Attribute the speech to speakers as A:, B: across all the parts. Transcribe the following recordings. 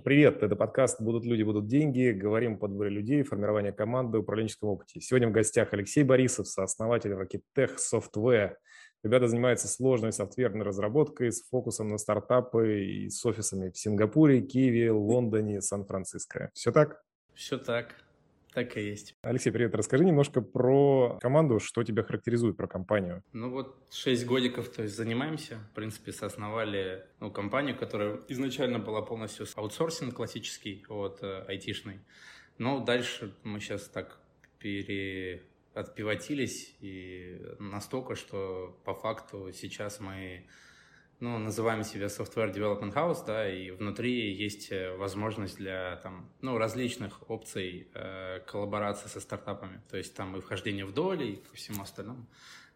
A: Привет, это подкаст «Будут люди, будут деньги». Говорим о подборе людей, формировании команды, управленческом опыте. Сегодня в гостях Алексей Борисов, сооснователь Rocketech Software. Ребята занимаются сложной софтверной разработкой с фокусом на стартапы и с офисами в Сингапуре, Киеве, Лондоне, Сан-Франциско. Все так?
B: Все так. Так и есть.
A: Алексей, привет. Расскажи немножко про команду, что тебя характеризует про компанию.
B: Ну вот шесть годиков, то есть занимаемся. В принципе, соосновали ну, компанию, которая изначально была полностью аутсорсинг классический, вот, э, айтишный. Но дальше мы сейчас так пере отпивотились и настолько, что по факту сейчас мы ну, называем себя Software Development House, да, и внутри есть э, возможность для там, ну, различных опций э, коллаборации со стартапами. То есть там и вхождение в доли, и ко всему остальному.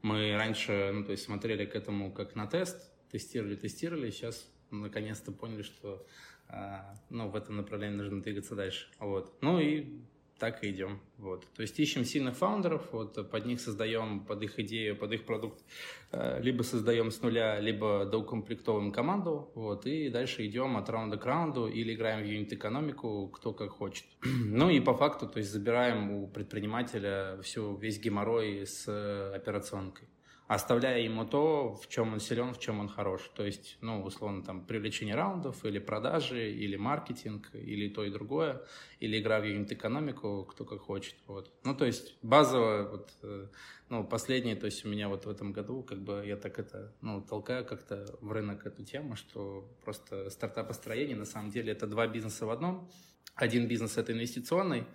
B: Мы раньше, ну, то есть смотрели к этому как на тест, тестировали, тестировали, сейчас наконец-то поняли, что э, ну, в этом направлении нужно двигаться дальше. Вот. Ну и так и идем. Вот. То есть ищем сильных фаундеров, вот, под них создаем, под их идею, под их продукт, э, либо создаем с нуля, либо доукомплектовываем команду, вот, и дальше идем от раунда к раунду или играем в юнит-экономику, кто как хочет. ну и по факту, то есть забираем у предпринимателя всю, весь геморрой с операционкой оставляя ему то, в чем он силен, в чем он хорош. То есть, ну, условно, там, привлечение раундов, или продажи, или маркетинг, или то и другое, или игра в юнит-экономику, кто как хочет. Вот. Ну, то есть, базово, вот, э, ну, последнее, то есть, у меня вот в этом году, как бы, я так это, ну, толкаю как-то в рынок эту тему, что просто стартап-построение, на самом деле, это два бизнеса в одном. Один бизнес – это инвестиционный,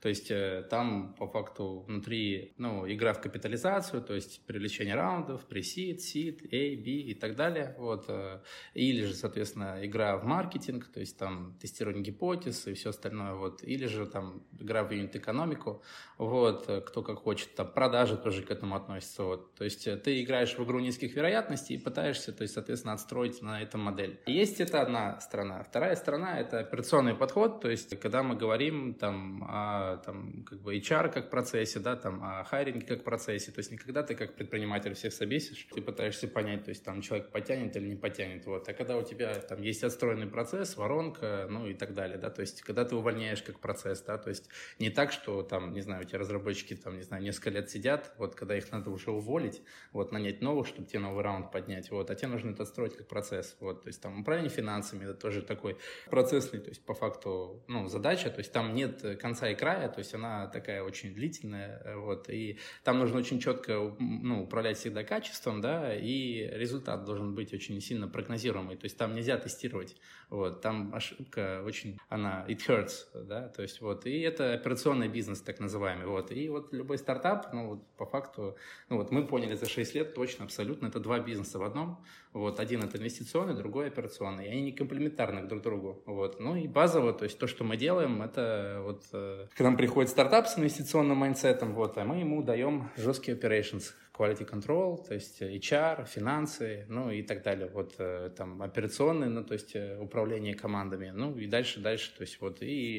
B: то есть э, там по факту внутри ну, игра в капитализацию, то есть привлечение раундов, пресид, сид, A, B и так далее. Вот. Э, или же, соответственно, игра в маркетинг, то есть там тестирование гипотез и все остальное. Вот. Или же там игра в юнит-экономику, вот, э, кто как хочет. Там продажи тоже к этому относятся. Вот. То есть ты играешь в игру низких вероятностей и пытаешься, то есть, соответственно, отстроить на этом модель. Есть это одна сторона. Вторая сторона – это операционный подход, то есть когда мы говорим там о там, как бы HR как процессе, да, там, о хайринге как процессе. То есть никогда ты как предприниматель всех собесишь, ты пытаешься понять, то есть там человек потянет или не потянет. Вот. А когда у тебя там есть отстроенный процесс, воронка, ну и так далее, да, то есть когда ты увольняешь как процесс, да, то есть не так, что там, не знаю, у тебя разработчики там, не знаю, несколько лет сидят, вот когда их надо уже уволить, вот, нанять новых, чтобы тебе новый раунд поднять, вот, а тебе нужно это отстроить как процесс, вот, то есть там управление финансами, это тоже такой процессный, то есть по факту, ну, задача, то есть там нет конца и края, вторая, то есть она такая очень длительная, э, вот, и там нужно очень четко, ну, управлять всегда качеством, да, и результат должен быть очень сильно прогнозируемый, то есть там нельзя тестировать, вот, там ошибка очень, она, it hurts, да, то есть вот, и это операционный бизнес, так называемый, вот, и вот любой стартап, ну, вот, по факту, ну, вот, мы поняли за 6 лет точно, абсолютно, это два бизнеса в одном, вот, один это инвестиционный, другой операционный, и они не комплементарны друг другу, вот, ну, и базово, то есть то, что мы делаем, это вот, э, к нам приходит стартап с инвестиционным mindset ом, вот, а мы ему даем жесткий operations, quality control, то есть HR, финансы, ну и так далее. Вот э, там операционные, ну то есть э, управление командами, ну и дальше, дальше, то есть вот и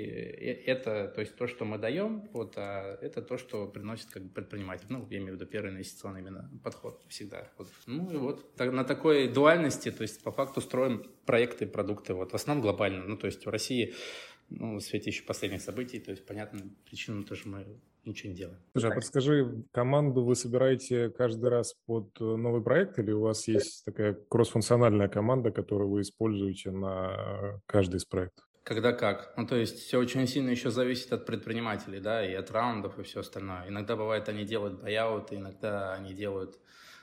B: это, то есть то, что мы даем, вот, а это то, что приносит как бы предприниматель. Ну, я имею в виду первый инвестиционный именно подход всегда. Вот. Ну и вот так, на такой дуальности, то есть по факту строим проекты, продукты, вот в основном глобально. Ну то есть в России ну, в свете еще последних событий, то есть, понятно, причинам тоже мы ничего не делаем.
A: Слушай, а подскажи, команду вы собираете каждый раз под э, новый проект или у вас есть такая кроссфункциональная команда, которую вы используете на каждый из проектов?
B: Когда как. Ну, то есть все очень сильно еще зависит от предпринимателей, да, и от раундов и все остальное. Иногда бывает, они делают бояуты, иногда они делают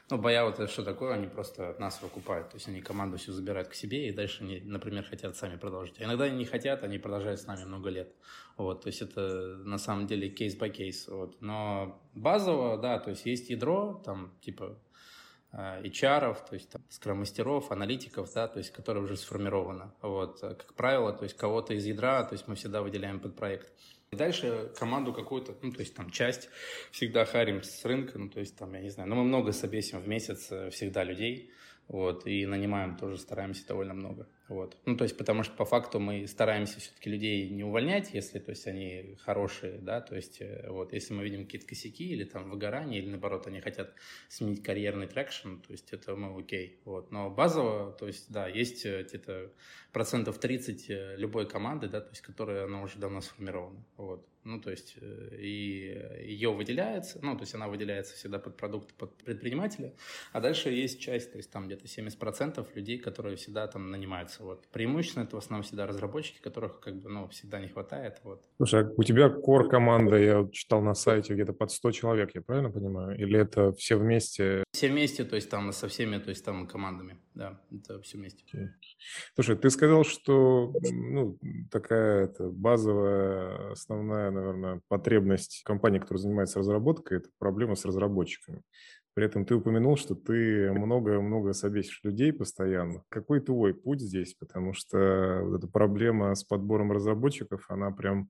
B: ну, боя это что такое? Они просто нас выкупают. То есть они команду все забирают к себе и дальше они, например, хотят сами продолжить. А иногда они не хотят, они продолжают с нами много лет. Вот, то есть это на самом деле кейс by кейс. Вот. Но базово, да, то есть есть ядро, там типа э, HR, то есть там, скромастеров, аналитиков, да, то есть, которое уже сформировано. Вот, как правило, то есть кого-то из ядра, то есть мы всегда выделяем под проект. Дальше команду какую-то, ну, то есть там часть всегда хайрим с рынка, ну, то есть там, я не знаю, но мы много собесим в месяц э, всегда людей, вот, и нанимаем тоже, стараемся довольно много. Вот. Ну, то есть, потому что по факту мы стараемся все-таки людей не увольнять, если, то есть, они хорошие, да, то есть, э, вот, если мы видим какие-то косяки или там выгорание, или наоборот, они хотят сменить карьерный traction, то есть, это мы окей, вот. Но базово, то есть, да, есть э, где-то процентов 30 э, любой команды, да, то есть, которая, она уже давно сформирована, вот. Ну, то есть, и ее выделяется, ну, то есть, она выделяется всегда под продукты, под предпринимателя, а дальше есть часть, то есть, там где-то 70% людей, которые всегда там нанимаются занимаются. Вот. Преимущественно это в основном всегда разработчики, которых как бы, ну, всегда не хватает. Вот.
A: Слушай, а у тебя core команда, я читал на сайте, где-то под 100 человек, я правильно понимаю? Или это все вместе?
B: Все вместе, то есть там со всеми, то есть там командами, да, это все вместе. Okay.
A: Слушай, ты сказал, что ну, такая это базовая, основная, наверное, потребность компании, которая занимается разработкой, это проблема с разработчиками. При этом ты упомянул, что ты много-много собесишь людей постоянно. Какой твой путь здесь? Потому что вот эта проблема с подбором разработчиков, она прям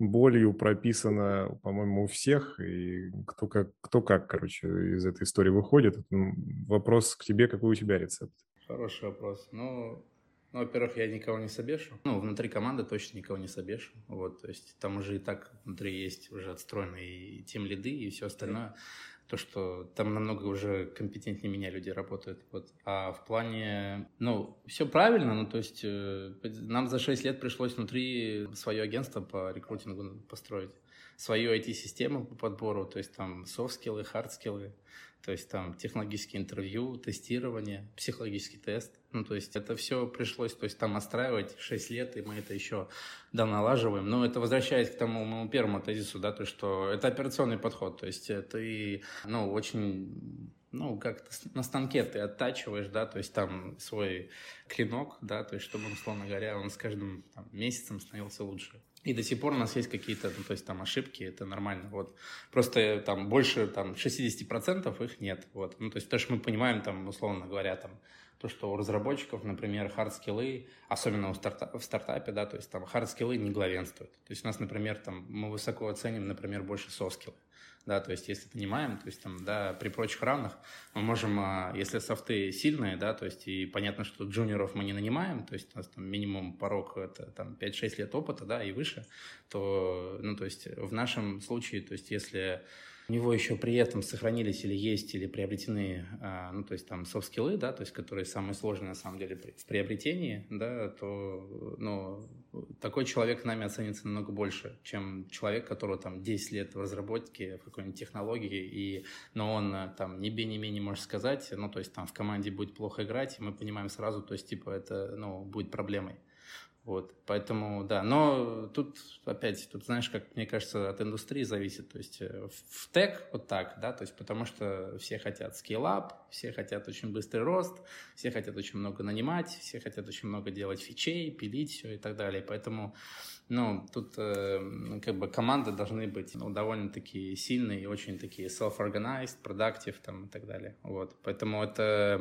A: болью прописана, по-моему, у всех, и кто как, кто как, короче, из этой истории выходит. Вопрос к тебе, какой у тебя рецепт?
B: Хороший вопрос. Ну, ну, во-первых, я никого не собешу. Ну, внутри команды точно никого не собешу. Вот, то есть там уже и так внутри есть уже отстроенные тем лиды и все остальное то, что там намного уже компетентнее меня люди работают. Вот. А в плане, ну, все правильно, ну, то есть э, нам за 6 лет пришлось внутри свое агентство по рекрутингу построить, свою IT-систему по подбору, то есть там софт-скиллы, хард-скиллы, то есть там технологические интервью, тестирование, психологический тест. Ну, то есть это все пришлось, то есть там отстраивать 6 лет, и мы это еще да, налаживаем. Но это возвращаясь к тому моему первому тезису, да, то, что это операционный подход, то есть ты, ну, очень ну, как на станке ты оттачиваешь, да, то есть там свой клинок, да, то есть чтобы, условно говоря, он с каждым там, месяцем становился лучше. И до сих пор у нас есть какие-то, ну, то есть там ошибки, это нормально, вот. Просто там больше, там, 60% их нет, вот. Ну, то есть то, что мы понимаем, там, условно говоря, там, то, что у разработчиков, например, хардскиллы, особенно у старта- в стартапе, да, то есть там хардскиллы не главенствуют. То есть у нас, например, там, мы высоко оценим, например, больше софтскиллы да, то есть если понимаем, то есть там, да, при прочих равных мы можем, а, если софты сильные, да, то есть и понятно, что джуниоров мы не нанимаем, то есть у нас там минимум порог это там 5-6 лет опыта, да, и выше, то, ну, то есть в нашем случае, то есть если у него еще при этом сохранились или есть, или приобретены, а, ну, то есть там софт-скиллы, да, то есть которые самые сложные на самом деле в приобретении, да, то, ну, такой человек нами оценится намного больше, чем человек, которого там 10 лет в разработке в какой-нибудь технологии, и, но он там ни бе, ни ме не может сказать, ну, то есть там в команде будет плохо играть, и мы понимаем сразу, то есть, типа, это, ну, будет проблемой. Вот, поэтому, да, но тут опять, тут знаешь, как мне кажется, от индустрии зависит, то есть э, в тег вот так, да, то есть потому что все хотят scale-up, все хотят очень быстрый рост, все хотят очень много нанимать, все хотят очень много делать фичей, пилить все и так далее, поэтому ну, тут э, как бы команды должны быть ну, довольно-таки сильные и очень такие self-organized, productive там и так далее. Вот. Поэтому это,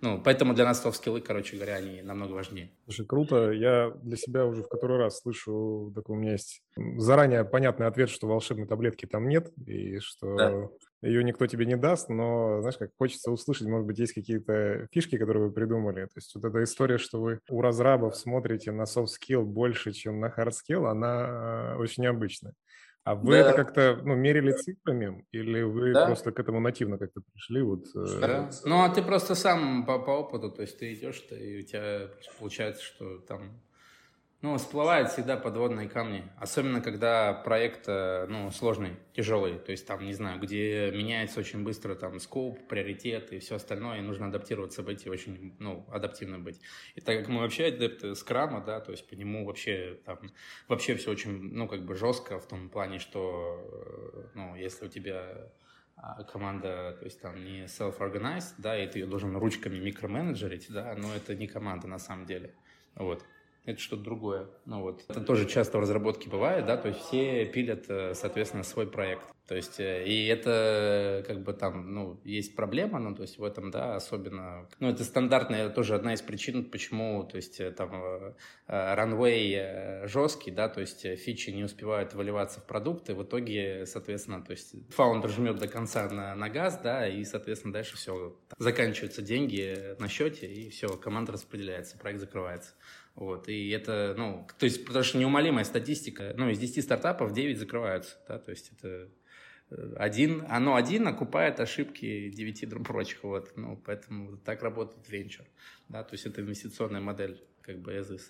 B: ну, поэтому для нас софт-скиллы, короче говоря, они намного важнее.
A: Слушай, круто. Я для себя уже в который раз слышу, такой у меня есть заранее понятный ответ, что волшебной таблетки там нет, и что да ее никто тебе не даст, но, знаешь, как хочется услышать, может быть, есть какие-то фишки, которые вы придумали. То есть вот эта история, что вы у разрабов смотрите на soft skill больше, чем на hard skill, она э, очень необычная. А вы да. это как-то ну, мерили цифрами, или вы да. просто к этому нативно как-то пришли? Вот,
B: э, да. Ну, а ты просто сам по, по опыту, то есть ты идешь, ты, и у тебя получается, что там ну, всплывают всегда подводные камни. Особенно, когда проект, э, ну, сложный, тяжелый. То есть, там, не знаю, где меняется очень быстро там скоп, приоритет и все остальное, и нужно адаптироваться, быть и очень, ну, адаптивным быть. И так как мы вообще адепты скрама, да, то есть по нему вообще там, вообще все очень, ну, как бы жестко в том плане, что, э, ну, если у тебя а, команда, то есть там не self-organized, да, и ты ее должен ручками микроменеджерить, да, но это не команда на самом деле. Вот это что-то другое. Ну вот. Это тоже часто в разработке бывает, да, то есть все пилят, э, соответственно, свой проект. То есть, э, и это как бы там, ну, есть проблема, ну, то есть в этом, да, особенно, ну, это стандартная, тоже одна из причин, почему, то есть э, там э, жесткий, да, то есть фичи не успевают выливаться в продукты, в итоге, соответственно, то есть фаундер жмет до конца на, на газ, да, и, соответственно, дальше все, заканчиваются деньги на счете, и все, команда распределяется, проект закрывается. Вот, и это, ну, то есть, потому что неумолимая статистика, ну, из 10 стартапов 9 закрываются, да, то есть это один, оно один окупает ошибки девяти прочих, вот, ну, поэтому так работает венчур, да, то есть это инвестиционная модель, как бы, is.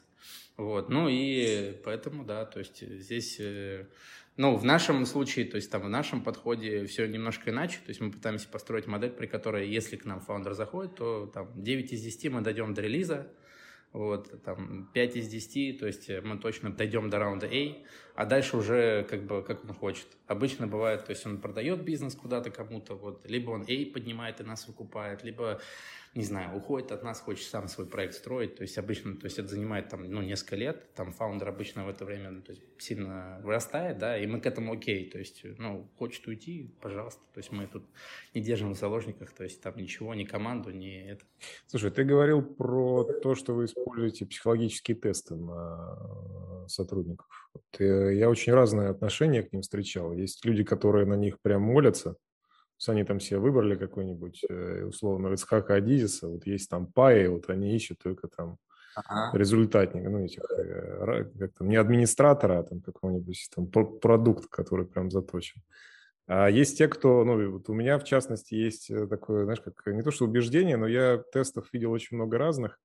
B: Вот, ну и поэтому, да, то есть здесь, э, ну, в нашем случае, то есть там в нашем подходе все немножко иначе, то есть мы пытаемся построить модель, при которой, если к нам фаундер заходит, то там 9 из 10 мы дойдем до релиза, вот, там, 5 из 10, то есть мы точно дойдем до раунда A, а дальше уже как бы как он хочет. Обычно бывает, то есть он продает бизнес куда-то кому-то, вот, либо он A поднимает и нас выкупает, либо не знаю, уходит от нас, хочет сам свой проект строить, то есть обычно, то есть это занимает там, ну, несколько лет, там фаундер обычно в это время ну, то есть, сильно вырастает, да, и мы к этому окей, то есть, ну, хочет уйти, пожалуйста, то есть мы тут не держим в заложниках, то есть там ничего, ни команду, ни это.
A: Слушай, ты говорил про то, что вы используете психологические тесты на сотрудников. Э, я очень разные отношения к ним встречал. Есть люди, которые на них прям молятся, они там себе выбрали какой-нибудь, э, условно, Рецхака Адизиса, вот есть там паи, вот они ищут только там ага. результатника, ну, этих, э, как там, не администратора, а там какого-нибудь там продукт, который прям заточен. А есть те, кто, ну, вот у меня, в частности, есть э, такое, знаешь, как не то что убеждение, но я тестов видел очень много разных,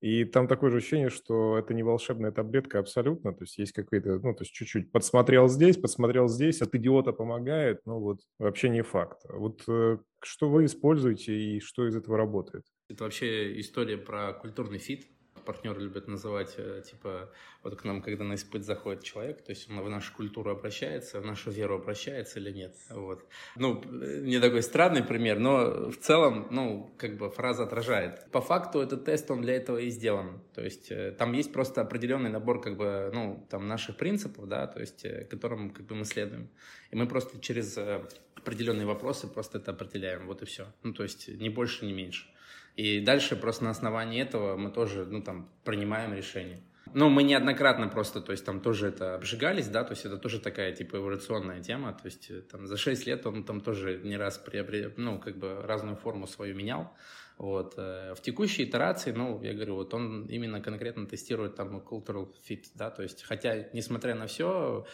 A: и там такое же ощущение, что это не волшебная таблетка абсолютно, то есть есть какой-то, ну, то есть чуть-чуть подсмотрел здесь, подсмотрел здесь, от идиота помогает, но вот вообще не факт. Вот э, что вы используете и что из этого работает?
B: Это вообще история про культурный fit, партнеры любят называть, э, типа, вот к нам, когда на испыт заходит человек, то есть он в нашу культуру обращается, в нашу веру обращается или нет. Вот. Ну, не такой странный пример, но в целом, ну, как бы фраза отражает. По факту этот тест, он для этого и сделан. То есть э, там есть просто определенный набор, как бы, ну, там наших принципов, да, то есть, э, которым, как бы, мы следуем. И мы просто через определенные вопросы просто это определяем, вот и все. Ну, то есть, ни больше, ни меньше. И дальше просто на основании этого мы тоже, ну, там, принимаем решение. Ну, мы неоднократно просто, то есть там тоже это обжигались, да, то есть это тоже такая, типа, эволюционная тема, то есть э, там за 6 лет он там тоже не раз приобрел, ну, как бы разную форму свою менял, вот. Э, в текущей итерации, ну, я говорю, вот он именно конкретно тестирует там cultural fit, да, то есть, хотя, несмотря на все,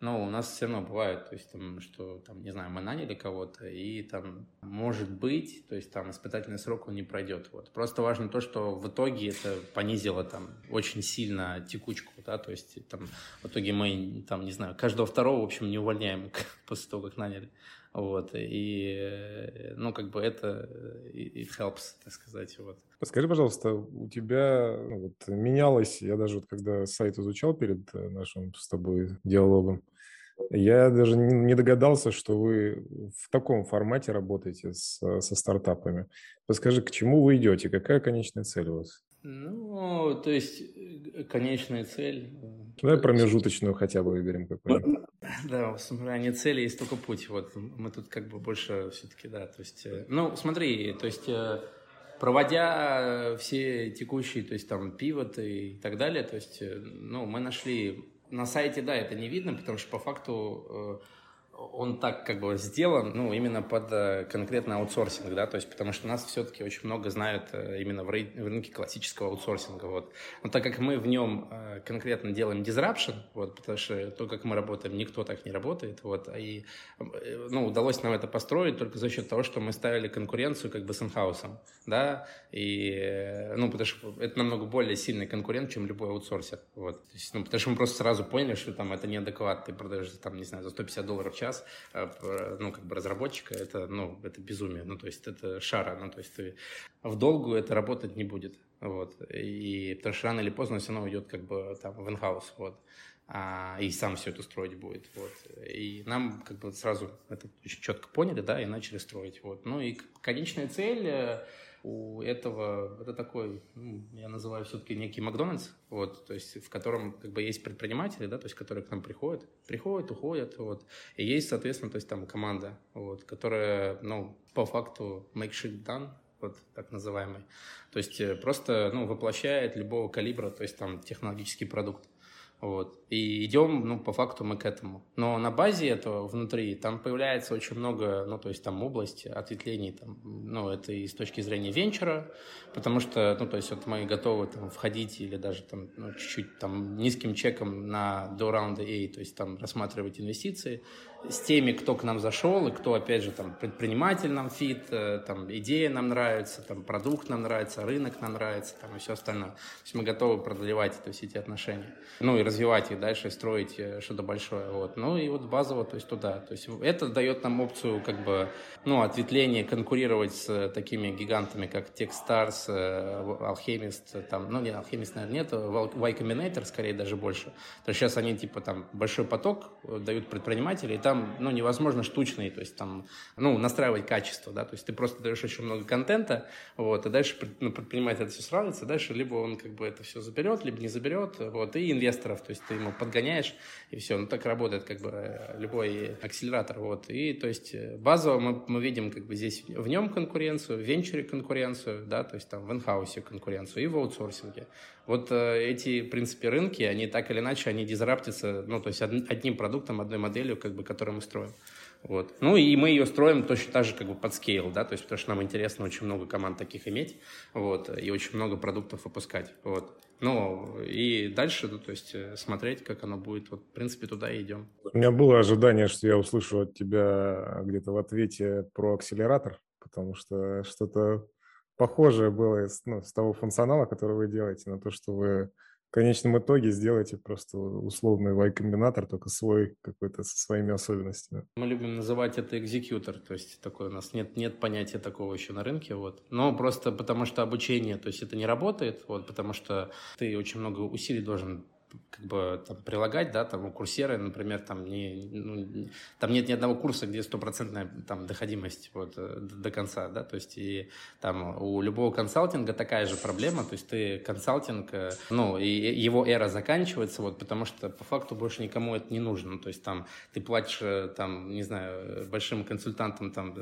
B: но у нас все равно бывает, то есть, там, что, там, не знаю, мы наняли кого-то, и там, может быть, то есть, там, испытательный срок он не пройдет. Вот. Просто важно то, что в итоге это понизило там очень сильно текучку, да, то есть, там, в итоге мы, там, не знаю, каждого второго, в общем, не увольняем после того, как наняли. Вот, и, ну, как бы это it helps, так сказать, вот.
A: Скажи, пожалуйста, у тебя ну, вот, менялось, я даже вот когда сайт изучал перед э, нашим с тобой диалогом, я даже не догадался, что вы в таком формате работаете с, со стартапами. Подскажи, к чему вы идете, какая конечная цель у вас?
B: Ну, то есть э, конечная цель... Э,
A: Давай промежуточную хотя бы выберем какую-нибудь.
B: Да, в не цели, есть только путь. Вот мы тут как бы больше все-таки, да, то есть... Э, ну, смотри, то есть проводя все текущие, то есть там пивоты и так далее, то есть, ну, мы нашли... На сайте, да, это не видно, потому что по факту он так как бы сделан, ну, именно под э, конкретно аутсорсинг, да, то есть потому что нас все-таки очень много знают э, именно в рынке классического аутсорсинга, вот. Но так как мы в нем э, конкретно делаем disruption, вот, потому что то, как мы работаем, никто так не работает, вот, и, ну, удалось нам это построить только за счет того, что мы ставили конкуренцию как бы с инхаусом, да, и, ну, потому что это намного более сильный конкурент, чем любой аутсорсер, вот, то есть, ну, потому что мы просто сразу поняли, что там это неадекват, ты продаешь, там, не знаю, за 150 долларов в час час, а, ну, как бы разработчика, это, ну, это безумие, ну, то есть это шара, ну, то есть ты в долгу это работать не будет, вот, и потому что рано или поздно все равно уйдет как бы там в инхаус, вот, а, и сам все это строить будет, вот, и нам как бы сразу это очень четко поняли, да, и начали строить, вот, ну, и конечная цель, э, у этого, это такой, ну, я называю все-таки некий Макдональдс, вот, то есть в котором как бы есть предприниматели, да, то есть которые к нам приходят, приходят, уходят, вот, и есть, соответственно, то есть там команда, вот, которая, ну, по факту make shit done, вот так называемый. То есть э, просто ну, воплощает любого калибра, то есть там технологический продукт. Вот. И идем, ну, по факту мы к этому. Но на базе этого внутри там появляется очень много, ну, то есть там область ответвлений, там, ну, это и с точки зрения венчура, потому что, ну, то есть вот мы готовы там входить или даже там, ну, чуть-чуть там низким чеком на до раунда A, то есть там рассматривать инвестиции с теми, кто к нам зашел, и кто, опять же, там, предприниматель нам фит, э, там, идея нам нравится, там, продукт нам нравится, рынок нам нравится, там, и все остальное. То есть мы готовы продлевать то есть, эти отношения. Ну, и развивать их дальше, строить э, что-то большое. Вот. Ну, и вот базово, то есть, туда. То есть это дает нам опцию, как бы, ну, ответвления, конкурировать с такими гигантами, как Techstars, э, Alchemist, там, ну, не, Alchemist, наверное, нет, Y Combinator, скорее, даже больше. То есть сейчас они, типа, там, большой поток дают предприниматели, и там, ну, невозможно штучный, то есть там, ну, настраивать качество, да, то есть ты просто даешь очень много контента, вот, и дальше ну, предприниматель это все сравнится, дальше либо он как бы это все заберет, либо не заберет, вот, и инвесторов, то есть ты ему подгоняешь, и все, ну, так работает как бы любой акселератор, вот, и то есть базово мы, мы видим как бы здесь в нем конкуренцию, в венчуре конкуренцию, да, то есть там в инхаусе конкуренцию и в аутсорсинге. Вот э, эти, в принципе, рынки, они так или иначе, они дизраптятся, ну, то есть одним продуктом, одной моделью, как бы, которую мы строим. Вот. Ну и мы ее строим точно так же как бы под скейл, да, то есть потому что нам интересно очень много команд таких иметь, вот, и очень много продуктов выпускать, вот. Ну, и дальше, ну, то есть э, смотреть, как оно будет, вот, в принципе, туда и идем.
A: У меня было ожидание, что я услышу от тебя где-то в ответе про акселератор, потому что что-то похожее было из, ну, с того функционала, который вы делаете, на то, что вы в конечном итоге сделайте просто условный Y-комбинатор, только свой какой-то со своими особенностями.
B: Мы любим называть это экзекьютор, то есть такой у нас нет, нет понятия такого еще на рынке, вот. Но просто потому что обучение, то есть это не работает, вот, потому что ты очень много усилий должен как бы там, прилагать, да, там курсеры, например, там, не, ну, там нет ни одного курса, где стопроцентная там доходимость вот, э, до, до конца, да, то есть и там у любого консалтинга такая же проблема, то есть ты консалтинг, э, ну, и его эра заканчивается, вот, потому что по факту больше никому это не нужно, ну, то есть там ты платишь, э, там, не знаю, большим консультантам там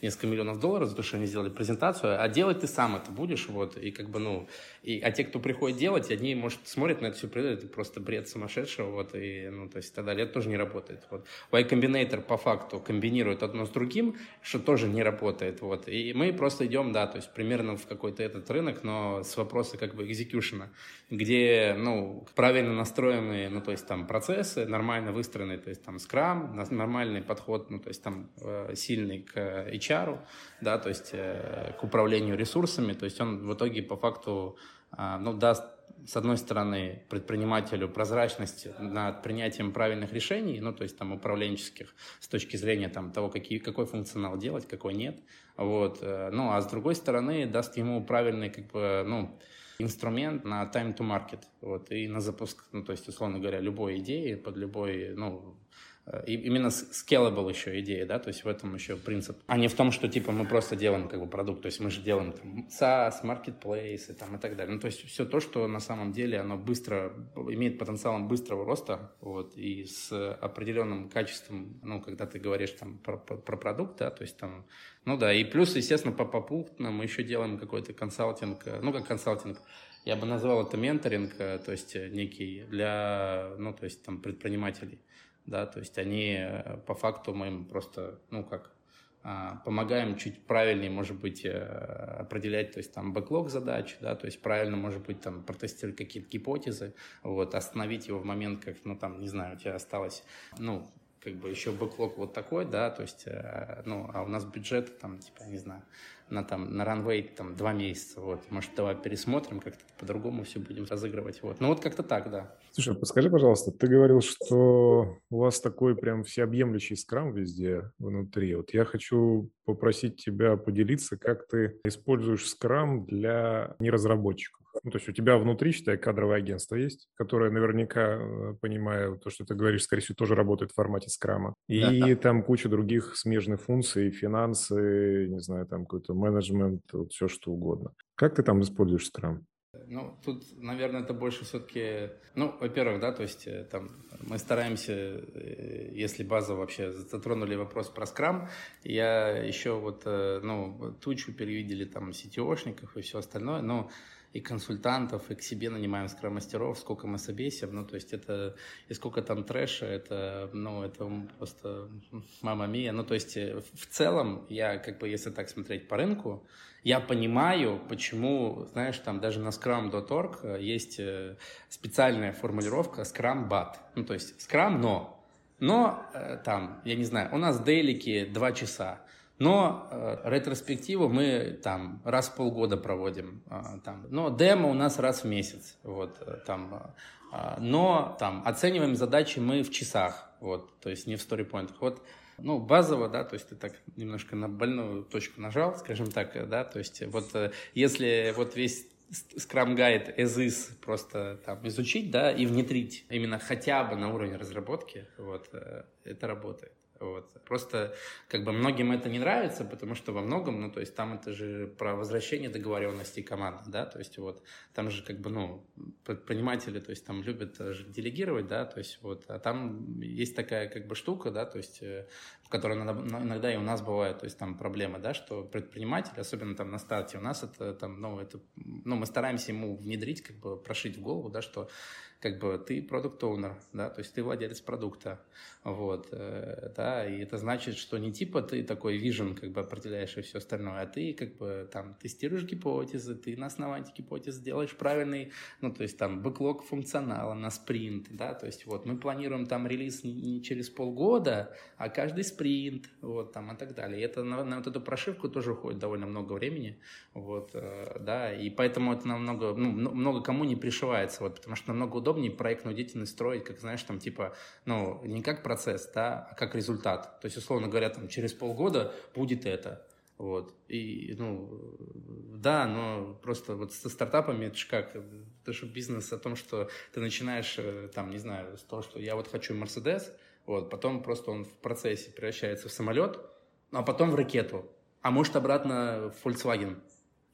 B: несколько миллионов долларов за то, что они сделали презентацию, а делать ты сам это будешь, вот, и как бы, ну, и, а те, кто приходит делать, одни, может, смотрят на это все, это просто бред сумасшедшего, вот, и, ну, то есть, тогда это тоже не работает, вот. Y Combinator по факту комбинирует одно с другим, что тоже не работает, вот, и мы просто идем, да, то есть, примерно в какой-то этот рынок, но с вопроса, как бы, экзекьюшена, где, ну, правильно настроенные, ну, то есть, там, процессы, нормально выстроенные, то есть, там, скрам, нормальный подход, ну, то есть, там, э, сильный к HR, да, то есть, э, к управлению ресурсами, то есть, он в итоге, по факту, а, ну, даст, с одной стороны, предпринимателю прозрачность над принятием правильных решений, ну, то есть там управленческих, с точки зрения там, того, какие, какой функционал делать, какой нет. Вот. Э, ну, а с другой стороны, даст ему правильный, как бы, ну, инструмент на time to market, вот, и на запуск, ну, то есть, условно говоря, любой идеи под любой, ну, Э, и именно scalable еще идея, да, то есть в этом еще принцип, а не в том, что типа мы просто делаем как бы продукт, то есть мы же делаем там SaaS, marketplace и там и так далее, ну то есть все то, что на самом деле оно быстро, имеет потенциалом быстрого роста, вот, и с определенным качеством, ну, когда ты говоришь там про, про, про продукт, да, то есть там, ну да, и плюс, естественно, по попутно мы еще делаем какой-то консалтинг, э, ну как консалтинг, я бы назвал это менторинг, э, то есть некий для, ну, то есть там предпринимателей да, то есть они э, по факту мы им просто, ну как, а, помогаем чуть правильнее, может быть, э, определять, то есть там бэклог задач, да, то есть правильно, может быть, там протестировать какие-то гипотезы, вот, остановить его в момент, как, ну, там, не знаю, у тебя осталось, ну, как бы еще бэклог вот такой, да, то есть, э, ну, а у нас бюджет, там, типа, не знаю, на, там, на ранвей там два месяца, вот, может, давай пересмотрим, как-то по-другому все будем разыгрывать, вот, ну, вот как-то так, да.
A: Слушай, подскажи, пожалуйста, ты говорил, что у вас такой прям всеобъемлющий скрам везде внутри, вот я хочу попросить тебя поделиться, как ты используешь скрам для неразработчиков. Ну, то есть у тебя внутри, считай, кадровое агентство есть, которое наверняка, э, понимаю, то, что ты говоришь, скорее всего, тоже работает в формате скрама. И да. там куча других смежных функций, финансы, не знаю, там какой-то менеджмент, вот все что угодно. Как ты там используешь скрам?
B: Ну, тут, наверное, это больше все-таки, ну, во-первых, да, то есть э, там мы стараемся, э, если база вообще затронули вопрос про скрам, я еще вот, ну, тучу перевидели там сетеошников и все остальное, но и консультантов, и к себе нанимаем скрам-мастеров, сколько мы собесим, ну, то есть это, и сколько там трэша, это, ну, это просто мама мия, ну, то есть э, в целом я, как бы, если так смотреть по рынку, я понимаю, почему, знаешь, там даже на scrum.org э, есть э, специальная формулировка scrum but, ну, то есть scrum но, но там, я не знаю, у нас дейлики 2 часа, но э, ретроспективу мы там раз в полгода проводим. Э, там. Но демо у нас раз в месяц. Вот, э, там, э, но там, оцениваем задачи мы в часах. Вот, то есть не в сторипоинтах. Вот, ну, базово, да, то есть ты так немножко на больную точку нажал, скажем так, да, то есть вот э, если вот весь Scrum Guide as is просто там изучить, да, и внедрить именно хотя бы на уровне разработки, вот, э, это работает. Вот. Просто как бы многим это не нравится, потому что во многом, ну, то есть там это же про возвращение договоренностей команды, да, то есть вот там же как бы, ну, предприниматели, то есть там любят же делегировать, да, то есть вот, а там есть такая как бы штука, да, то есть э, в которой иногда и у нас бывает, то есть там проблемы, да, что предприниматель, особенно там на старте, у нас это там, ну, это, ну, мы стараемся ему внедрить, как бы прошить в голову, да, что как бы ты продукт оунер да, то есть ты владелец продукта, вот, э, да, и это значит, что не типа ты такой вижен, как бы определяешь и все остальное, а ты как бы там тестируешь гипотезы, ты на основании гипотез делаешь правильный, ну, то есть там бэклог функционала на спринт, да, то есть вот мы планируем там релиз не, через полгода, а каждый спринт, вот, там и так далее. И это на, на вот эту прошивку тоже уходит довольно много времени, вот, э, да, и поэтому это намного, ну, много кому не пришивается, вот, потому что намного удобнее удобнее проектную деятельность строить, как, знаешь, там, типа, ну, не как процесс, да, а как результат. То есть, условно говоря, там, через полгода будет это. Вот. И, ну, да, но просто вот со стартапами это же как, это же бизнес о том, что ты начинаешь, э, там, не знаю, с того, что я вот хочу Мерседес, вот, потом просто он в процессе превращается в самолет, а потом в ракету, а может обратно в Volkswagen.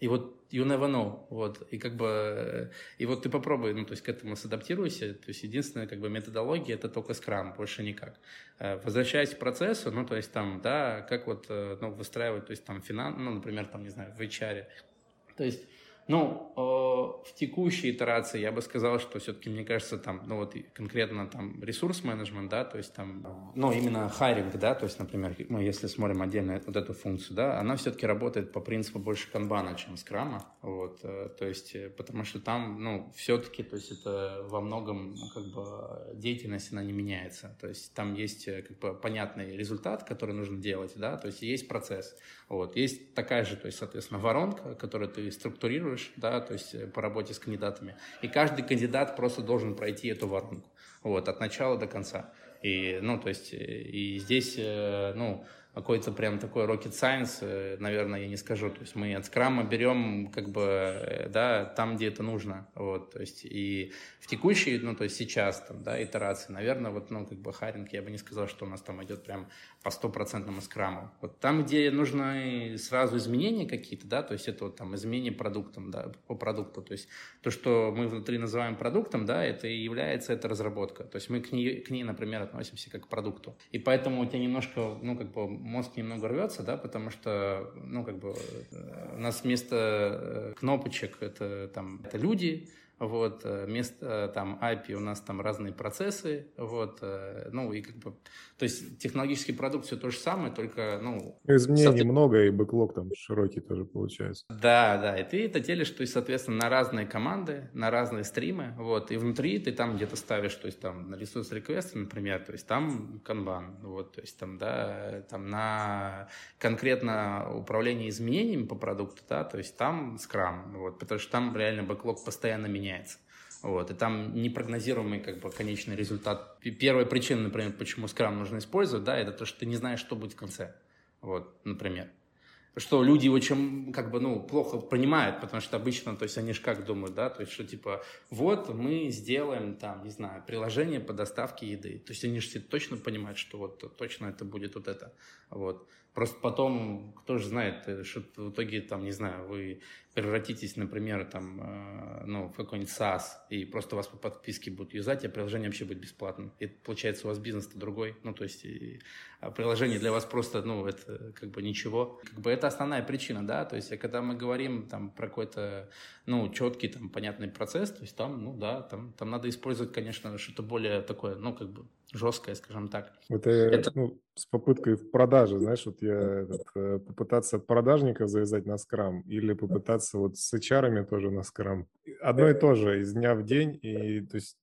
B: И вот you never know, вот, и как бы, и вот ты попробуй, ну, то есть к этому садаптируйся, то есть единственная, как бы, методология это только скрам, больше никак. Э, возвращаясь к процессу, ну, то есть там, да, как вот, э, ну, выстраивать, то есть там финанс, ну, например, там, не знаю, в HR, то есть ну, в текущей итерации я бы сказал, что все-таки, мне кажется, там, ну вот конкретно там ресурс-менеджмент, да, то есть там, ну, именно хайринг, да, то есть, например, мы если смотрим отдельно вот эту функцию, да, она все-таки работает по принципу больше канбана, чем скрама, вот, э, то есть, э, потому что там, ну, все-таки, то есть, это во многом, ну, как бы, деятельность, она не меняется, то есть, там есть, э, как бы, понятный результат, который нужно делать, да, то есть, есть процесс, вот, есть такая же, то есть, соответственно, воронка, которую ты структурируешь, планируешь, да, то есть э, по работе с кандидатами. И каждый кандидат просто должен пройти эту воронку, вот, от начала до конца. И, ну, то есть, э, и здесь, э, ну, какой-то прям такой rocket science, наверное, я не скажу. То есть мы от скрама берем как бы, да, там, где это нужно. Вот, то есть и в текущей, ну, то есть сейчас там, да, итерации, наверное, вот, ну, как бы харинг, я бы не сказал, что у нас там идет прям по стопроцентному скраму. Вот там, где нужны сразу изменения какие-то, да, то есть это вот там изменение продуктом, да, по продукту, то есть то, что мы внутри называем продуктом, да, это и является эта разработка. То есть мы к ней, к ней, например, относимся как к продукту. И поэтому у тебя немножко, ну, как бы мозг немного рвется, да, потому что, ну, как бы э, у нас вместо э, кнопочек это там, это люди, вот, вместо э, там API у нас там разные процессы, вот, ну, и как бы то есть технологический продукт все то же самое, только, ну...
A: Изменений со... много, и бэклог там широкий тоже получается.
B: Да, да, и ты это делишь, то есть, соответственно, на разные команды, на разные стримы, вот, и внутри ты там где-то ставишь, то есть, там, на ресурс реквесты, например, то есть, там канбан, вот, то есть, там, да, там на конкретно управление изменениями по продукту, да, то есть, там скрам, вот, потому что там реально бэклог постоянно меняется. Вот, и там непрогнозируемый как бы конечный результат. Первая причина, например, почему скрам нужно использовать, да, это то, что ты не знаешь, что будет в конце. Вот, например. Что люди очень, как бы, ну, плохо понимают, потому что обычно, то есть они же как думают, да, то есть что, типа, вот мы сделаем там, не знаю, приложение по доставке еды. То есть они же точно понимают, что вот точно это будет вот это. Вот. Просто потом, кто же знает, э, что в итоге, там, не знаю, вы превратитесь, например, там, э, ну, в какой-нибудь SaaS, и просто вас по подписке будут юзать, а приложение вообще будет бесплатным. И получается у вас бизнес-то другой. Ну, то есть и, а приложение для вас просто, ну, это как бы ничего. Как бы это основная причина, да, то есть когда мы говорим там про какой-то, ну, четкий, там, понятный процесс, то есть там, ну, да, там, там надо использовать, конечно, что-то более такое, ну, как бы жесткое, скажем так.
A: Это, это... Ну, с попыткой в продаже, знаешь, вот я этот, э, попытаться продажника завязать на скрам или попытаться вот с HR тоже на скрам. Одно и то же из дня в день, и то есть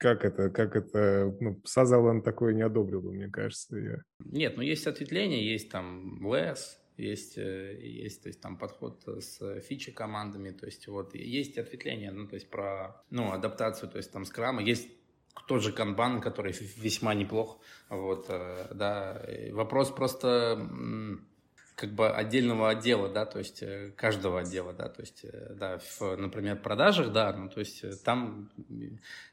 A: как это, как это, ну, Сазалан такое не одобрил мне кажется. Я...
B: Нет, ну есть ответвления, есть там less, есть, э, есть, то есть там подход с фичи командами, то есть вот есть ответвления, ну, то есть про, ну, адаптацию, то есть там скрама, есть тот же канбан, который весьма неплох, вот, э, да, вопрос просто как бы отдельного отдела, да, то есть э, каждого отдела, да, то есть, э, да, в, например, продажах, да, ну, то есть э, там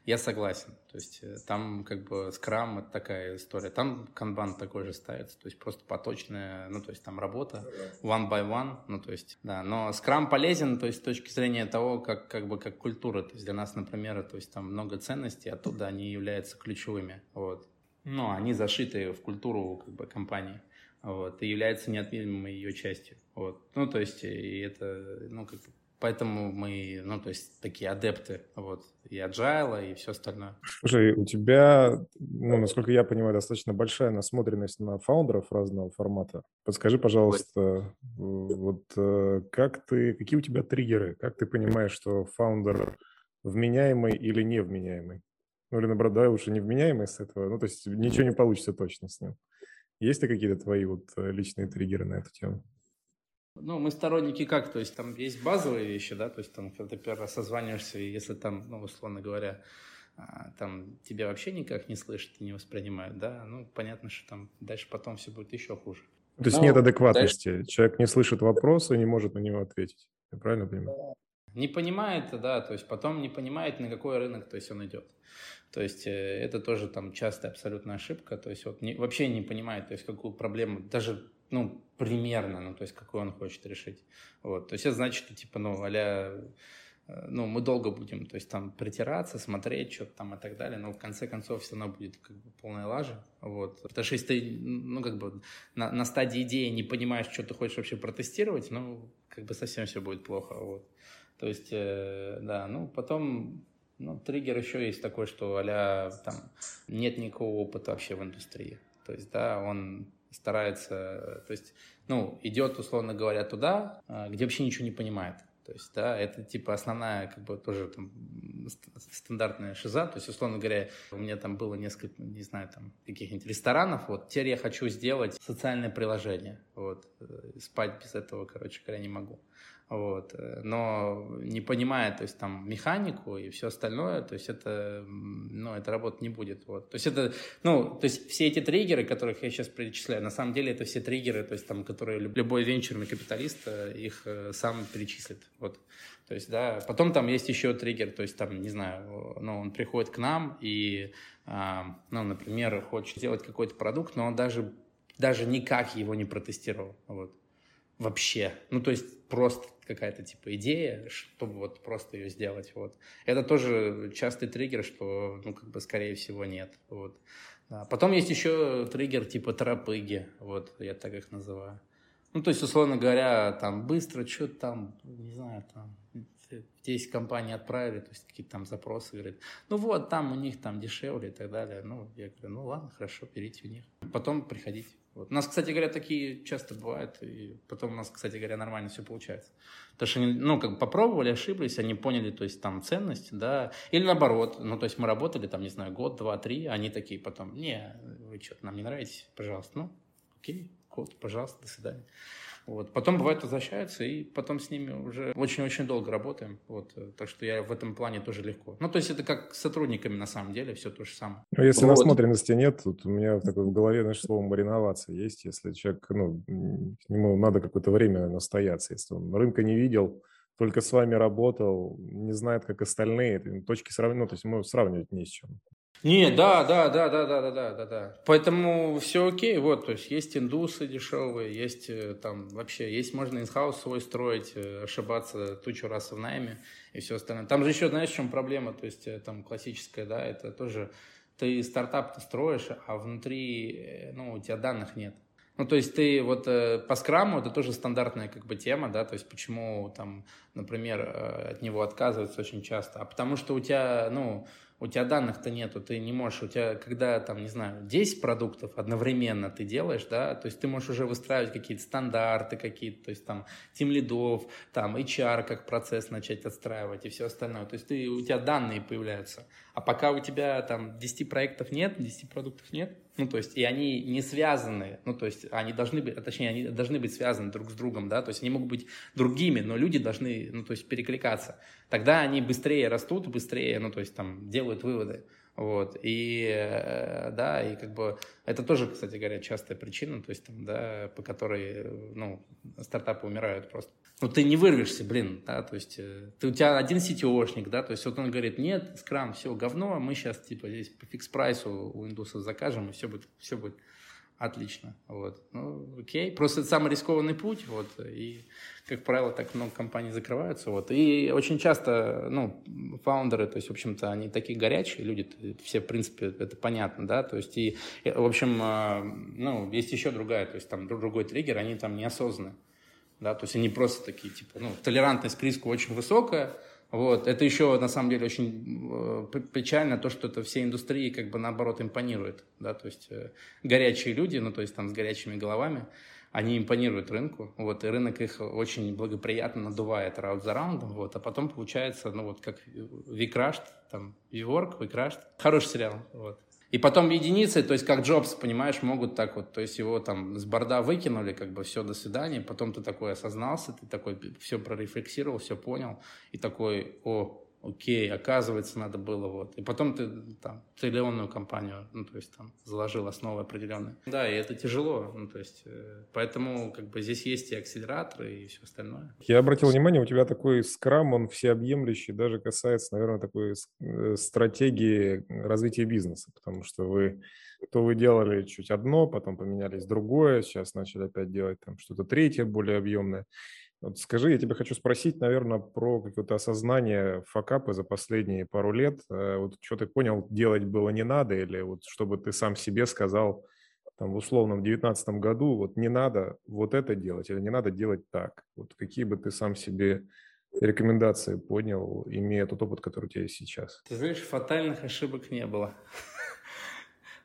B: я согласен, то есть там как бы скрам это такая история, там канбан такой же ставится, то есть просто поточная, ну, то есть там работа one by one, ну, то есть, да, но скрам полезен, то есть с точки зрения того, как, как бы, как культура, то есть для нас, например, то есть там много ценностей, оттуда они являются ключевыми, вот, но они зашиты в культуру как бы компании вот, и является неотъемлемой ее частью. Вот. Ну, то есть, и это, ну, как Поэтому мы, ну, то есть, такие адепты, вот, и agile, и все остальное.
A: Слушай, у тебя, ну, насколько я понимаю, достаточно большая насмотренность на фаундеров разного формата. Подскажи, пожалуйста, вот э, как ты, какие у тебя триггеры? Как ты понимаешь, что фаундер вменяемый или невменяемый? Ну, или наоборот, давай лучше невменяемый с этого. Ну, то есть, ничего не получится точно с ним. Есть ли какие-то твои вот э, личные триггеры на эту тему?
B: Ну, мы сторонники как? То есть там есть базовые вещи, да, то есть там, когда ты первый раз созваниваешься, и если там, ну, условно говоря, а, там тебя вообще никак не слышат и не воспринимают, да, ну, понятно, что там дальше потом все будет еще хуже.
A: То есть Но нет адекватности, дальше... человек не слышит вопроса и не может на него ответить, я правильно понимаю?
B: Не понимает, да, то есть потом не понимает, на какой рынок, то есть он идет. То есть э, это тоже там частая абсолютная ошибка, то есть вот не, вообще не понимает, то есть какую проблему, даже ну, примерно, ну, то есть какую он хочет решить. Вот. То есть это значит, что типа, ну, а ну, мы долго будем, то есть там притираться, смотреть что-то там и так далее, но в конце концов все равно будет как бы полная лажа, вот. Потому что если ты, ну, как бы на, на стадии идеи не понимаешь, что ты хочешь вообще протестировать, ну, как бы совсем все будет плохо, вот. То есть, э, да, ну, потом, ну, триггер еще есть такой, что а там нет никакого опыта вообще в индустрии. То есть, да, он старается, то есть, ну, идет, условно говоря, туда, а, где вообще ничего не понимает. То есть, да, это типа основная, как бы тоже там стандартная шиза. То есть, условно говоря, у меня там было несколько, не знаю, там каких-нибудь ресторанов. Вот теперь я хочу сделать социальное приложение. Вот э, спать без этого, короче говоря, не могу вот, э, но не понимая, то есть там механику и все остальное, то есть это, ну, это работать не будет, вот. То есть это, ну, то есть все эти триггеры, которых я сейчас перечисляю, на самом деле это все триггеры, то есть там, которые любой венчурный капиталист э, их э, сам перечислит, вот. То есть, да, потом там есть еще триггер, то есть там, не знаю, ну, он приходит к нам и, а, ну, например, хочет сделать какой-то продукт, но он даже, даже никак его не протестировал, вот вообще. Ну, то есть просто какая-то типа идея, чтобы вот просто ее сделать. Вот. Это тоже частый триггер, что, ну, как бы, скорее всего, нет. Вот. Да. Потом есть еще триггер типа тропыги, вот, я так их называю. Ну, то есть, условно говоря, там быстро что-то там, не знаю, там 10 компаний отправили, то есть какие-то там запросы, говорят, ну вот, там у них там дешевле и так далее. Ну, я говорю, ну ладно, хорошо, берите у них. Потом приходите. Вот. У нас, кстати говоря, такие часто бывают, и потом у нас, кстати говоря, нормально все получается. Потому что они, ну, как бы попробовали, ошиблись, они поняли, то есть, там, ценность, да, или наоборот, ну, то есть, мы работали, там, не знаю, год, два, три, они такие потом, не, вы что-то нам не нравитесь, пожалуйста, ну, окей, подход, пожалуйста, до свидания. Вот. Потом бывает возвращаются, и потом с ними уже очень-очень долго работаем. Вот. Так что я в этом плане тоже легко. Ну, то есть это как с сотрудниками на самом деле, все то же самое.
A: Ну, если вот. насмотренности нет, тут у меня такое в голове, знаешь, слово мариноваться есть. Если человек, ну, ему надо какое-то время настояться. Если он рынка не видел, только с вами работал, не знает, как остальные, точки сравнения, ну, то есть мы сравнивать не с чем.
B: Не, да, да, да, да, да, да, да, да, да. Поэтому все окей, вот, то есть есть индусы дешевые, есть э, там вообще, есть можно инхаус свой строить, э, ошибаться тучу раз в найме и все остальное. Там же еще, знаешь, в чем проблема, то есть э, там классическая, да, это тоже ты стартап -то строишь, а внутри, ну, у тебя данных нет. Ну, то есть ты вот э, по скраму, это тоже стандартная как бы тема, да, то есть почему там, например, э, от него отказываются очень часто, а потому что у тебя, ну, у тебя данных-то нету, ты не можешь, у тебя, когда там, не знаю, 10 продуктов одновременно ты делаешь, да, то есть ты можешь уже выстраивать какие-то стандарты какие-то, то есть там тим лидов, там HR как процесс начать отстраивать и все остальное, то есть ты, у тебя данные появляются, а пока у тебя там 10 проектов нет, 10 продуктов нет, ну, то есть, и они не связаны, ну, то есть, они должны быть, а точнее, они должны быть связаны друг с другом, да, то есть, они могут быть другими, но люди должны, ну, то есть, перекликаться. Тогда они быстрее растут, быстрее, ну, то есть, там, делают выводы. Вот, и, э, да, и как бы это тоже, кстати говоря, частая причина, то есть, там, да, по которой, ну, стартапы умирают просто. Ну, ты не вырвешься, блин, да, то есть, э, ты, у тебя один сетевошник, да, то есть, вот он говорит, нет, скрам, все, говно, мы сейчас, типа, здесь по фикс-прайсу у индусов закажем, и все будет, все будет отлично, вот, ну, окей, просто это самый рискованный путь, вот, и как правило, так много компаний закрываются. Вот. И очень часто, ну, фаундеры, то есть, в общем-то, они такие горячие люди, все, в принципе, это понятно, да, то есть, и, в общем, а, ну, есть еще другая, то есть, там, другой триггер, они там неосознанны, да, то есть, они просто такие, типа, ну, толерантность к риску очень высокая, вот. Это еще, на самом деле, очень э, печально, то, что это всей индустрии, как бы, наоборот, импонирует, да, то есть, э, горячие люди, ну, то есть, там, с горячими головами, они импонируют рынку, вот, и рынок их очень благоприятно надувает раунд за раундом, вот, а потом получается, ну, вот, как Викрашт, там, Виворк, Викрашт, хороший сериал, вот. И потом единицы, то есть как Джобс, понимаешь, могут так вот, то есть его там с борда выкинули, как бы все, до свидания, потом ты такой осознался, ты такой все прорефлексировал, все понял, и такой, о, окей, оказывается, надо было вот. И потом ты там триллионную компанию, ну, то есть там заложил основы определенные. Да, и это тяжело, ну, то есть э, поэтому как бы здесь есть и акселераторы, и все остальное.
A: Я обратил внимание, у тебя такой скрам, он всеобъемлющий, даже касается, наверное, такой э, стратегии развития бизнеса, потому что вы то вы делали чуть одно, потом поменялись другое, сейчас начали опять делать там что-то третье, более объемное. Вот скажи, я тебя хочу спросить, наверное, про какое-то осознание факапа за последние пару лет. Э, вот что ты понял, делать было не надо, или вот чтобы ты сам себе сказал там в условном девятнадцатом году, вот не надо вот это делать, или не надо делать так. Вот какие бы ты сам себе рекомендации понял, имея тот опыт, который у тебя есть сейчас?
B: Ты знаешь, фатальных ошибок не было.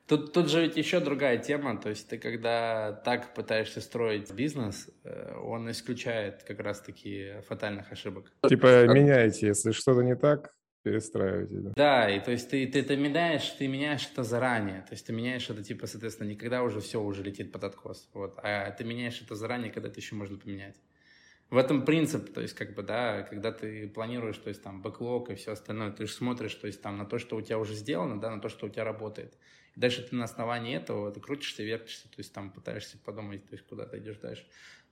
B: Тут, тут же ведь еще другая тема, то есть ты когда так пытаешься строить бизнес, э, он исключает как раз-таки фатальных ошибок.
A: Типа меняете, если что-то не так, перестраиваете.
B: Да, да и то есть ты, ты это меняешь, ты меняешь это заранее, то есть ты меняешь это типа, соответственно, не когда уже все уже летит под откос, вот, а ты меняешь это заранее, когда это еще можно поменять. В этом принцип, то есть, как бы, да, когда ты планируешь, то есть, там, бэклог и все остальное, ты же смотришь, то есть, там, на то, что у тебя уже сделано, да, на то, что у тебя работает. Дальше ты на основании этого ты крутишься, вертишься, то есть там пытаешься подумать, то есть куда ты идешь дальше.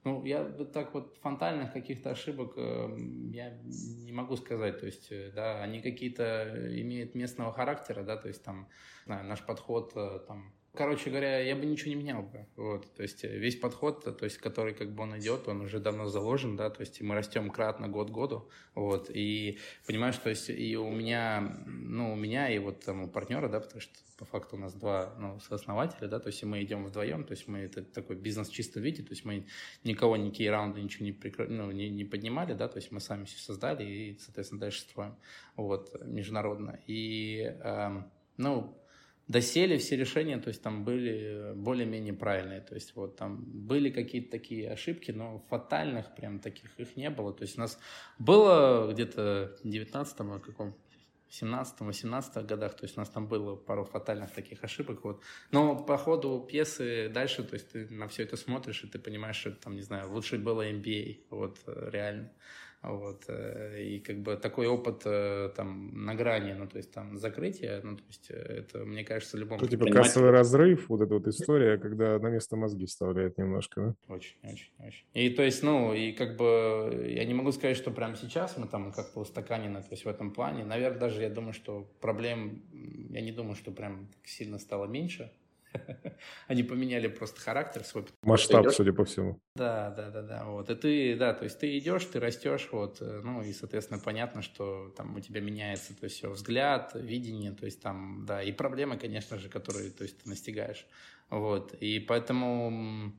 B: Ну, я вот так вот фонтальных каких-то ошибок э, я не могу сказать, то есть, э, да, они какие-то имеют местного характера, да, то есть там, знаю, наш подход э, там Короче говоря, я бы ничего не менял бы. Вот. То есть весь подход, то есть, который как бы он идет, он уже давно заложен, да, то есть мы растем кратно год году. Вот. И понимаешь, то есть и у меня, ну, у меня и вот там у партнера, да, потому что по факту у нас два ну, сооснователя, да, то есть мы идем вдвоем, то есть мы это такой бизнес в чистом виде, то есть мы никого, никакие раунды, ничего не, прикр... ну, не, не поднимали, да, то есть мы сами все создали и, соответственно, дальше строим, вот, международно. И, э, ну, досели все решения, то есть там были более-менее правильные, то есть вот там были какие-то такие ошибки, но фатальных прям таких их не было, то есть у нас было где-то в 19 каком 17-18 годах, то есть у нас там было пару фатальных таких ошибок, вот. Но по ходу пьесы дальше, то есть ты на все это смотришь, и ты понимаешь, что там, не знаю, лучше было MBA, вот, э, реально. Вот, э, и как бы такой опыт э, там на грани, ну, то есть там закрытие, ну, то есть это, мне кажется, любому...
A: Ну, типа кассовый разрыв, вот эта вот история, когда на место мозги вставляет немножко,
B: да? Очень, очень, очень. И то есть, ну, и как бы я не могу сказать, что прямо сейчас мы там как-то устаканены, то есть в этом плане. Наверное, даже я думаю, что проблем, я не думаю, что прям сильно стало меньше, Они поменяли просто характер свой.
A: Масштаб, судя по всему.
B: Да, да, да, да. Вот. И ты, да, то есть ты идешь, ты растешь, вот, э, ну, и, соответственно, понятно, что там у тебя меняется, то все, взгляд, видение, то есть там, да, и проблемы, конечно же, которые, то есть ты настигаешь. Вот. И поэтому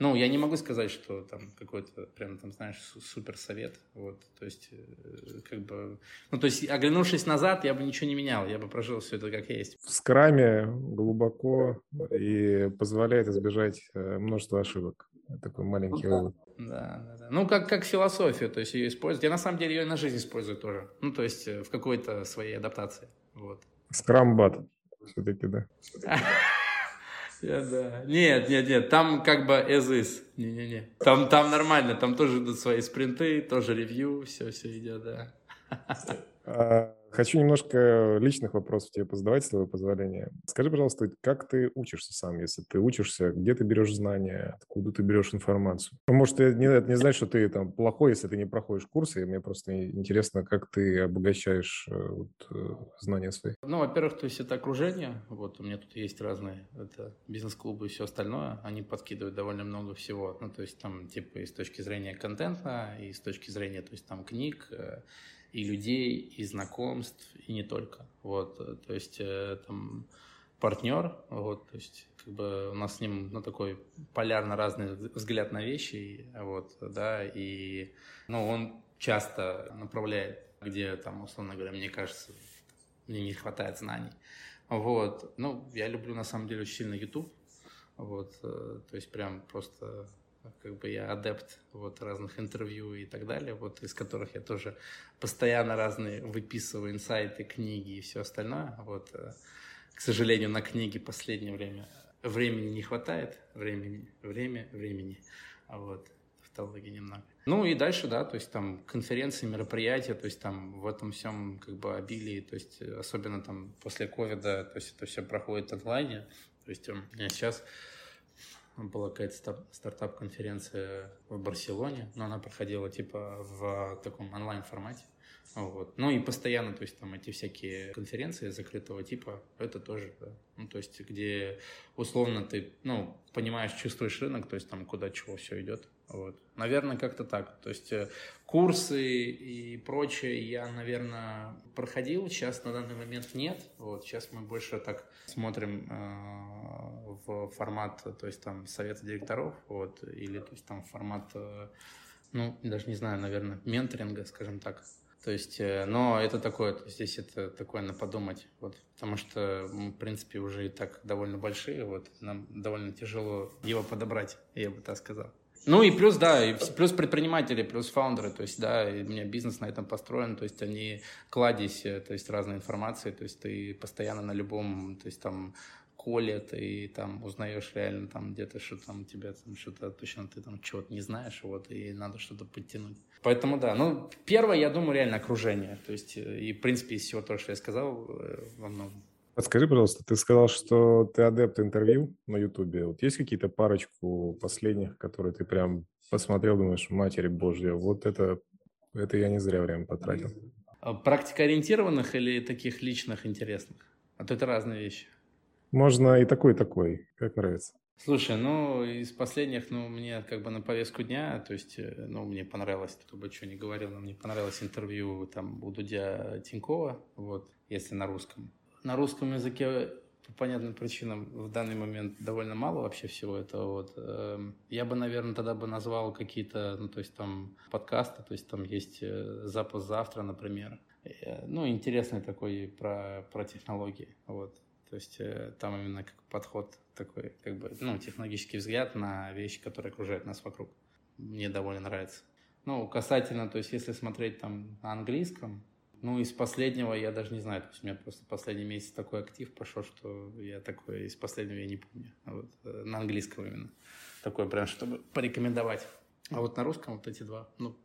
B: ну, я не могу сказать, что там какой-то прям там, знаешь, супер совет. Вот, то есть, э, как бы, ну, то есть, оглянувшись назад, я бы ничего не менял, я бы прожил все это как есть.
A: В скраме глубоко и позволяет избежать э, множества ошибок. Такой маленький вывод.
B: Да, да, да. Ну, как, как философию, то есть ее использовать. Я на самом деле ее на жизнь использую тоже. Ну, то есть э, в какой-то своей адаптации. Вот.
A: Скрамбат все-таки, да.
B: Я, да. Нет, нет, нет, там как бы as is. Не-не-не. Там, там нормально, там тоже идут свои спринты, тоже ревью, все, все идет, да.
A: Хочу немножко личных вопросов тебе позадавать, с твоего позволения. Скажи, пожалуйста, как ты учишься сам, если ты учишься, где ты берешь знания, откуда ты берешь информацию? Ну, может, это не, это не значит, что ты там плохой, если ты не проходишь курсы, и мне просто интересно, как ты обогащаешь э, вот, э, знания свои.
B: Ну, во-первых, то есть это окружение, вот у меня тут есть разные, это бизнес-клубы и все остальное, они подкидывают довольно много всего, ну, то есть там типа и с точки зрения контента, и с точки зрения, то есть там книг, э, и людей, и знакомств, и не только. Вот, то есть э, там партнер, вот, то есть как бы у нас с ним ну, такой полярно разный взгляд на вещи, вот, да, и ну, он часто направляет, где там, условно говоря, мне кажется, мне не хватает знаний. Вот, ну, я люблю на самом деле очень сильно YouTube, вот, э, то есть прям просто как бы я адепт вот разных интервью и так далее, вот из которых я тоже постоянно разные выписываю инсайты, книги и все остальное. Вот, э, к сожалению, на книги последнее время времени не хватает, времени, время, времени, а вот тавтологии немного. Ну и дальше, да, то есть там конференции, мероприятия, то есть там в этом всем как бы обилии, то есть особенно там после ковида, то есть это все проходит онлайне, то есть сейчас была какая-то стартап-конференция в Барселоне, но она проходила типа в таком онлайн-формате. Вот. Ну и постоянно, то есть там эти всякие конференции закрытого типа, это тоже, да. ну то есть где условно ты, ну, понимаешь, чувствуешь рынок, то есть там куда чего все идет. Вот. Наверное, как-то так. То есть э, курсы и прочее я, наверное, проходил. Сейчас на данный момент нет. Вот. Сейчас мы больше так смотрим э, в формат, то есть там совета директоров, вот, или то есть там формат, э, ну, даже не знаю, наверное, менторинга, скажем так. То есть, но это такое, то есть здесь это такое на подумать, вот, потому что мы, в принципе, уже и так довольно большие, вот, нам довольно тяжело его подобрать, я бы так сказал. Ну и плюс, да, и плюс предприниматели, плюс фаундеры, то есть, да, у меня бизнес на этом построен, то есть они кладезь, э, то есть разной информации, то есть ты постоянно на любом, то есть там колет, и там узнаешь реально там где-то, что там тебя там что-то точно ты там чего-то не знаешь, вот, и надо что-то подтянуть. Поэтому да, ну, первое, я думаю, реально окружение, то есть, э, и, в принципе, из всего того, что я сказал, э, во многом.
A: Подскажи, пожалуйста, ты сказал, что ты адепт интервью на Ютубе. Вот есть какие-то парочку последних, которые ты прям посмотрел, думаешь, матери божья, вот это, это я не зря время потратил.
B: А практикоориентированных или таких личных интересных? А то это разные вещи.
A: Можно и такой, и такой, как нравится.
B: Слушай, ну, из последних, ну, мне как бы на повестку дня, то есть, э, ну, мне понравилось, кто бы что ни говорил, но мне понравилось интервью там у Дудя Тинькова, вот, если на русском на русском языке по понятным причинам в данный момент довольно мало вообще всего этого. Вот. Эм, я бы, наверное, тогда бы назвал какие-то, ну, то есть там подкасты, то есть там есть э, «Запас завтра», например. Э, ну, интересный такой про, про технологии, вот. То есть э, там именно как подход такой, как бы, ну, технологический взгляд на вещи, которые окружают нас вокруг. Мне довольно нравится. Ну, касательно, то есть если смотреть там на английском, Ну, из последнего я даже не знаю. То есть у меня просто последний месяц такой актив пошел, что я такой из последнего я не помню. А вот, э, на английском именно. Такой прям, чтобы порекомендовать. А вот на русском вот эти два, ну,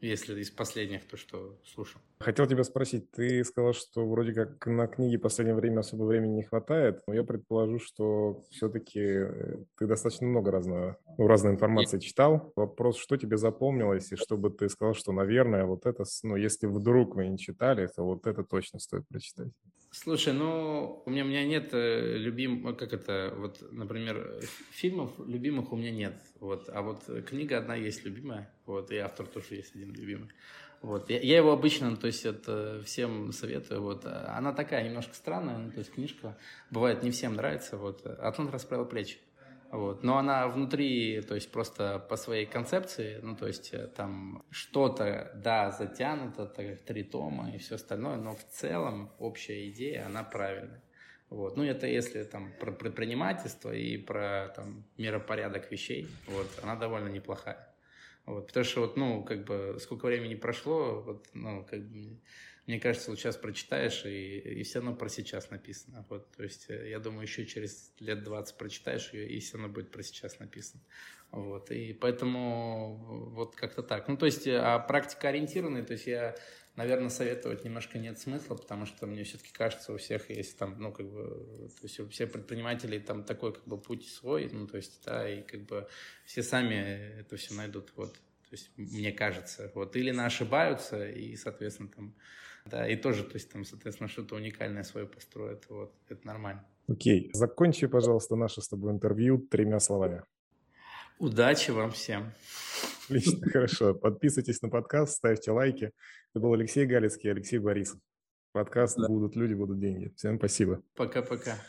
B: если из последних, то что слушал.
A: Хотел тебя спросить, ты сказал, что вроде как на книги в последнее время особо времени не хватает, но я предположу, что все-таки э, ты достаточно много разного, ну, разной информации читал. Вопрос, что тебе запомнилось, и чтобы ты сказал, что, наверное, вот это, ну, если вдруг вы не читали, то вот это точно стоит прочитать.
B: Слушай, ну, у меня, у меня нет э, любим, как это, вот, например, фильмов любимых у меня нет, вот, а вот книга одна есть любимая, вот, и автор тоже есть один любимый. Вот. Я, я его обычно, то есть это всем советую. Вот. Она такая немножко странная, ну, то есть книжка бывает не всем нравится. Вот. Атлант расправил плечи. Вот. Но она внутри, то есть просто по своей концепции, ну то есть э, там что-то, да, затянуто, так как три тома и все остальное, но в целом общая идея, она правильная. Вот. Ну, это если там про предпринимательство и про там миропорядок вещей, вот, она довольно неплохая. Вот, потому что вот, ну, как бы, сколько времени прошло, вот, ну, как бы, мне кажется, вот сейчас прочитаешь, и, и все равно про сейчас написано. Вот, то есть, э, я думаю, еще через лет 20 прочитаешь ее, и все равно будет про сейчас написано. Вот, и поэтому вот как-то так. Ну, то есть, э, а практика ориентированная, то есть, я наверное, советовать немножко нет смысла, потому что мне все-таки кажется, у всех есть там, ну, как бы, то есть у всех предпринимателей там такой, как бы, путь свой, ну, то есть, да, и как бы все сами это все найдут, вот. То есть, мне кажется, вот, или на ошибаются, и, соответственно, там, да, и тоже, то есть, там, соответственно, что-то уникальное свое построят, вот, это нормально.
A: Окей, закончи, пожалуйста, наше с тобой интервью тремя словами.
B: Удачи вам всем.
A: Отлично, хорошо. Подписывайтесь на подкаст, ставьте лайки. Это был Алексей Галицкий, Алексей Борисов. Подкаст да. «Будут люди, будут деньги». Всем спасибо.
B: Пока-пока.